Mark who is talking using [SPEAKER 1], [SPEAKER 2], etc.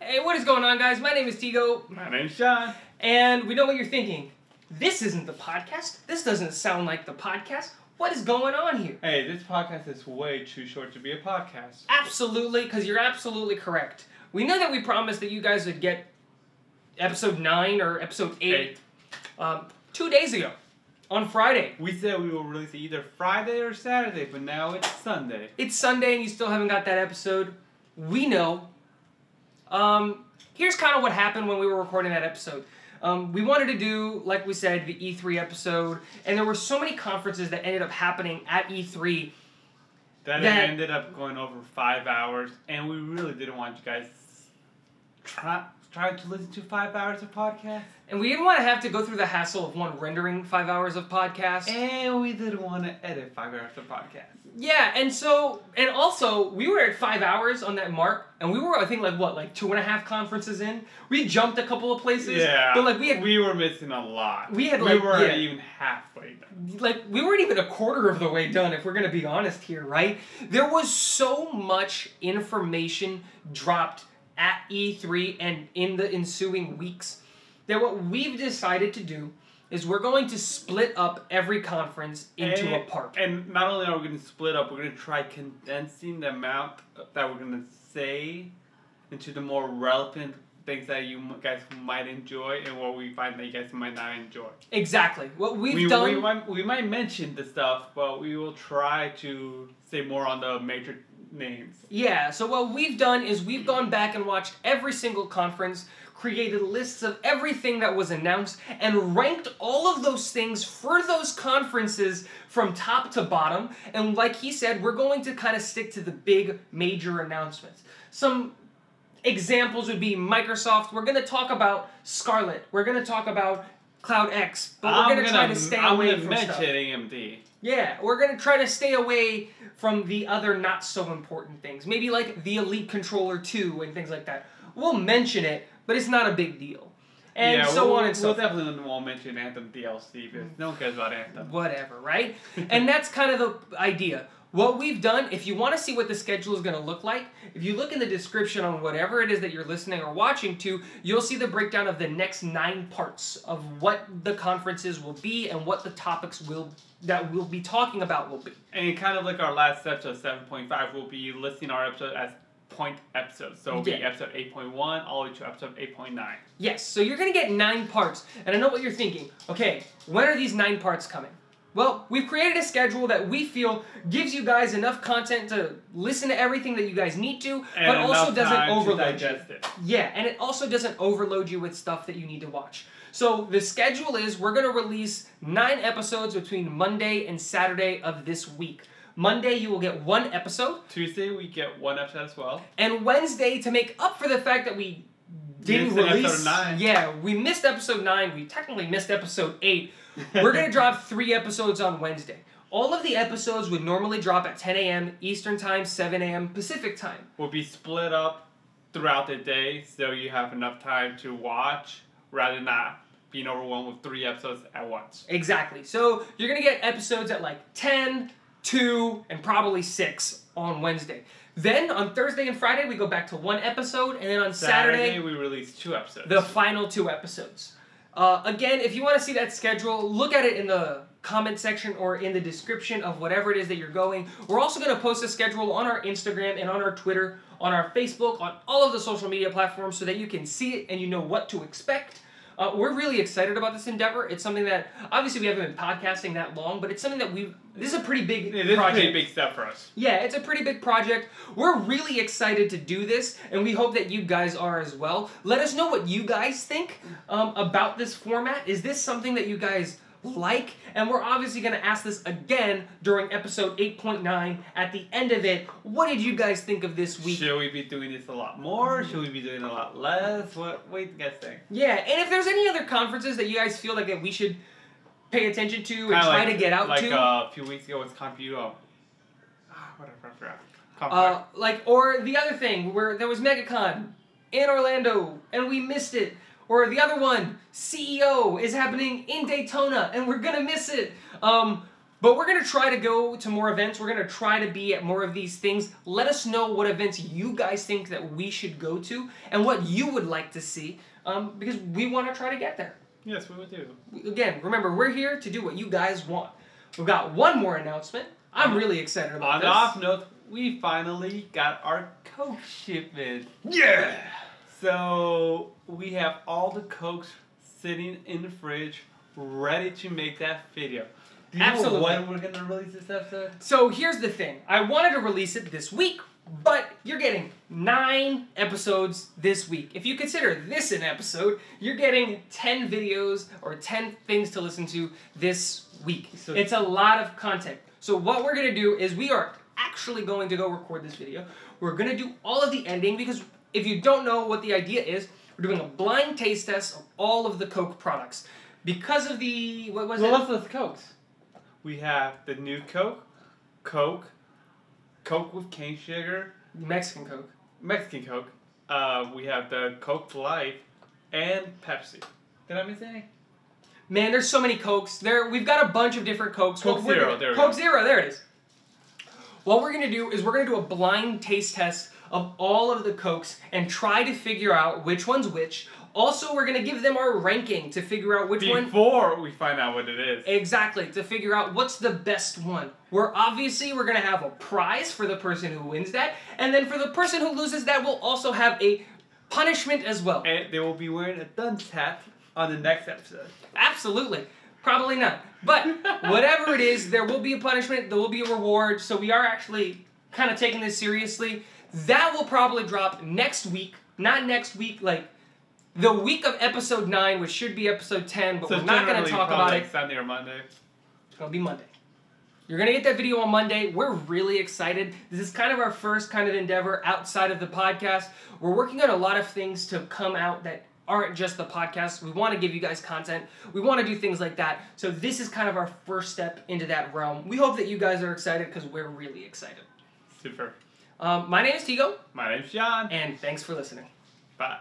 [SPEAKER 1] Hey, what is going on, guys? My name is Tigo,
[SPEAKER 2] My name's Sean.
[SPEAKER 1] and we know what you're thinking. This isn't the podcast. This doesn't sound like the podcast. What is going on here?
[SPEAKER 2] Hey, this podcast is way too short to be a podcast.
[SPEAKER 1] Absolutely, because you're absolutely correct. We know that we promised that you guys would get episode 9 or episode 8
[SPEAKER 2] Eight.
[SPEAKER 1] Um, two days ago on Friday.
[SPEAKER 2] We said we will release it either Friday or Saturday, but now it's Sunday.
[SPEAKER 1] It's Sunday and you still haven't got that episode. We know. Um, here's kind of what happened when we were recording that episode. Um, we wanted to do, like we said, the E3 episode, and there were so many conferences that ended up happening at E E3.
[SPEAKER 2] That,
[SPEAKER 1] That-
[SPEAKER 2] it ended up going over five hours, and we really didn't want you guys try try to listen to five hours of podcast.
[SPEAKER 1] And we didn't want to have to go through the hassle of one rendering five hours of podcast.
[SPEAKER 2] And we didn't want to edit five hours of podcast.
[SPEAKER 1] Yeah, and so and also we were at five hours on that mark, and we were I think like what like two and a half conferences in. We jumped a couple of places.
[SPEAKER 2] Yeah,
[SPEAKER 1] but like we had
[SPEAKER 2] we were missing a lot.
[SPEAKER 1] We had,
[SPEAKER 2] we
[SPEAKER 1] like,
[SPEAKER 2] weren't
[SPEAKER 1] yeah.
[SPEAKER 2] even halfway done.
[SPEAKER 1] like we weren't even a quarter of the way done if we're gonna be honest here right there was so much information dropped at e3 and in the ensuing weeks that what we've decided to do is we're going to split up every conference into
[SPEAKER 2] and,
[SPEAKER 1] a part
[SPEAKER 2] And not only are we going to split up, we're going to try condensing the amount that we're going to say into the more relevant things that you guys might enjoy and what we find that you guys might not enjoy.
[SPEAKER 1] exactly what we've
[SPEAKER 2] we,
[SPEAKER 1] done
[SPEAKER 2] we, might, we might mention the stuff, but we will try to say more on the major names.
[SPEAKER 1] Yeah, so what we've done is we've gone back and watched every single conference, created lists of everything that was announced, and ranked all of those things for those conferences from top to bottom. And like he said, we're going to kind of stick to the big major announcements. Some examples would be Microsoft. We're going to talk about Scarlett. We're going to talk about Cloud X, but we're going to try to stay
[SPEAKER 2] I'm
[SPEAKER 1] away
[SPEAKER 2] gonna
[SPEAKER 1] from
[SPEAKER 2] mention
[SPEAKER 1] stuff.
[SPEAKER 2] AMD.
[SPEAKER 1] Yeah, we're gonna try to stay away from the other not so important things. Maybe like the Elite Controller 2 and things like that. We'll mention it, but it's not a big deal. And
[SPEAKER 2] yeah,
[SPEAKER 1] so
[SPEAKER 2] we'll,
[SPEAKER 1] on and so
[SPEAKER 2] We'll
[SPEAKER 1] forth.
[SPEAKER 2] definitely won't mention Anthem DLC because mm. no one cares about Anthem.
[SPEAKER 1] Whatever, right? and that's kind of the idea. What we've done, if you want to see what the schedule is going to look like, if you look in the description on whatever it is that you're listening or watching to, you'll see the breakdown of the next nine parts of what the conferences will be and what the topics will that we'll be talking about will be.
[SPEAKER 2] And kind of like our last episode, 7.5, we'll be listing our episode as point episodes. So it'll be episode 8.1 all the way to episode 8.9.
[SPEAKER 1] Yes, so you're gonna get nine parts, and I know what you're thinking. Okay, when are these nine parts coming? Well, we've created a schedule that we feel gives you guys enough content to listen to everything that you guys need to,
[SPEAKER 2] And
[SPEAKER 1] but also doesn't overload you.
[SPEAKER 2] it.
[SPEAKER 1] Yeah, and it also doesn't overload you with stuff that you need to watch. So the schedule is we're gonna release nine episodes between Monday and Saturday of this week. Monday you will get one episode,
[SPEAKER 2] Tuesday, we get one episode as well.
[SPEAKER 1] and Wednesday to make up for the fact that we didn't
[SPEAKER 2] Missed
[SPEAKER 1] release.
[SPEAKER 2] episode nine.
[SPEAKER 1] Yeah, we missed episode nine. We technically missed episode eight. We're gonna drop three episodes on Wednesday. All of the episodes would normally drop at 10 a.m. Eastern Time, 7 a.m. Pacific Time.
[SPEAKER 2] will be split up throughout the day so you have enough time to watch rather than not being overwhelmed with three episodes at once.
[SPEAKER 1] Exactly. So you're gonna get episodes at like 10, 2, and probably 6 on Wednesday. Then on Thursday and Friday we go back to one episode, and then on Saturday
[SPEAKER 2] we release two episodes.
[SPEAKER 1] the final two episodes. Uh, again, if you want to see that schedule, look at it in the comment section or in the description of whatever it is that you're going. We're also going to post a schedule on our Instagram and on our Twitter, on our Facebook, on all of the social media platforms so that you can see it and you know what to expect. Uh, we're really excited about this endeavor. It's something that obviously we haven't been podcasting that long, but it's something that we this is a pretty big
[SPEAKER 2] it is a
[SPEAKER 1] project.
[SPEAKER 2] pretty big step for us.
[SPEAKER 1] Yeah, it's a pretty big project. We're really excited to do this, and we hope that you guys are as well. Let us know what you guys think um, about this format. Is this something that you guys like? And we're obviously going to ask this again during episode 8.9 at the end of it. What did you guys think of this week?
[SPEAKER 2] Should we be doing this a lot more? Should we be doing a lot less? What, what do you guys think?
[SPEAKER 1] Yeah, and if there's any other conferences that you guys feel like that we should pay attention to and
[SPEAKER 2] Kinda
[SPEAKER 1] try
[SPEAKER 2] like,
[SPEAKER 1] to get out
[SPEAKER 2] like,
[SPEAKER 1] to.
[SPEAKER 2] uh, a few weeks ago was CompuO. Ah, whatever, I forgot.
[SPEAKER 1] Uh, like, or the other thing where there was MegaCon in Orlando and we missed it. Or the other one, CEO, is happening in Daytona and we're gonna miss it. Um, But we're gonna try to go to more events. We're gonna try to be at more of these things. Let us know what events you guys think that we should go to and what you would like to see, um, because we want to try to get there.
[SPEAKER 2] Yes, we will do.
[SPEAKER 1] Again, remember we're here to do what you guys want. We've got one more announcement. I'm really excited about
[SPEAKER 2] On
[SPEAKER 1] this.
[SPEAKER 2] the off note, we finally got our Coke shipment.
[SPEAKER 1] Yeah.
[SPEAKER 2] So we have all the Cokes sitting in the fridge, ready to make that video. Do you
[SPEAKER 1] Absolutely.
[SPEAKER 2] know when we're gonna release this episode?
[SPEAKER 1] So here's the thing. I wanted to release it this week, but you're getting nine episodes this week. If you consider this an episode, you're getting 10 videos or 10 things to listen to this week.
[SPEAKER 2] So-
[SPEAKER 1] it's a lot of content. So what we're gonna do is we are actually going to go record this video. We're gonna do all of the ending because if you don't know what the idea is, we're doing a blind taste test of all of the Coke products. Because of the what was
[SPEAKER 2] Well,
[SPEAKER 1] it?
[SPEAKER 2] what's those Cokes? We have the new Coke, Coke, Coke with cane sugar,
[SPEAKER 1] Mexican Coke.
[SPEAKER 2] Mexican Coke. Uh, we have the Coke Life, and Pepsi. Did I miss any?
[SPEAKER 1] Man, there's so many Cokes. There, we've got a bunch of different Cokes.
[SPEAKER 2] Coke
[SPEAKER 1] What
[SPEAKER 2] Zero,
[SPEAKER 1] gonna-
[SPEAKER 2] there we
[SPEAKER 1] Coke
[SPEAKER 2] go.
[SPEAKER 1] Zero, there it is. What we're gonna do is we're gonna do a blind taste test of all of the Cokes and try to figure out which one's which. Also, we're gonna give them our ranking to figure out which one
[SPEAKER 2] Before we find out what it is.
[SPEAKER 1] exactly to figure out what's the best one. We're obviously we're gonna have a prize for the person who wins that, and then for the person who loses that, we'll also have a punishment as well.
[SPEAKER 2] And they will be wearing a dunce hat on the next episode.
[SPEAKER 1] Absolutely. Probably not. But whatever it is, there will be a punishment, there will be a reward. So we are actually kind of taking this seriously. That will probably drop next week. Not next week, like the week of episode 9, which should be episode 10, but
[SPEAKER 2] so
[SPEAKER 1] we're not going to talk about it.
[SPEAKER 2] Sunday or Monday.
[SPEAKER 1] It's going to be Monday. You're going to get that video on Monday. We're really excited. This is kind of our first kind of endeavor outside of the podcast. We're working on a lot of things to come out that aren't just the podcast. We want to give you guys content. We want to do things like that. So this is kind of our first step into that realm. We hope that you guys are excited because we're really excited.
[SPEAKER 2] Super.
[SPEAKER 1] Um, my name is Tigo,
[SPEAKER 2] My name's John.
[SPEAKER 1] and thanks for listening.
[SPEAKER 2] Bye.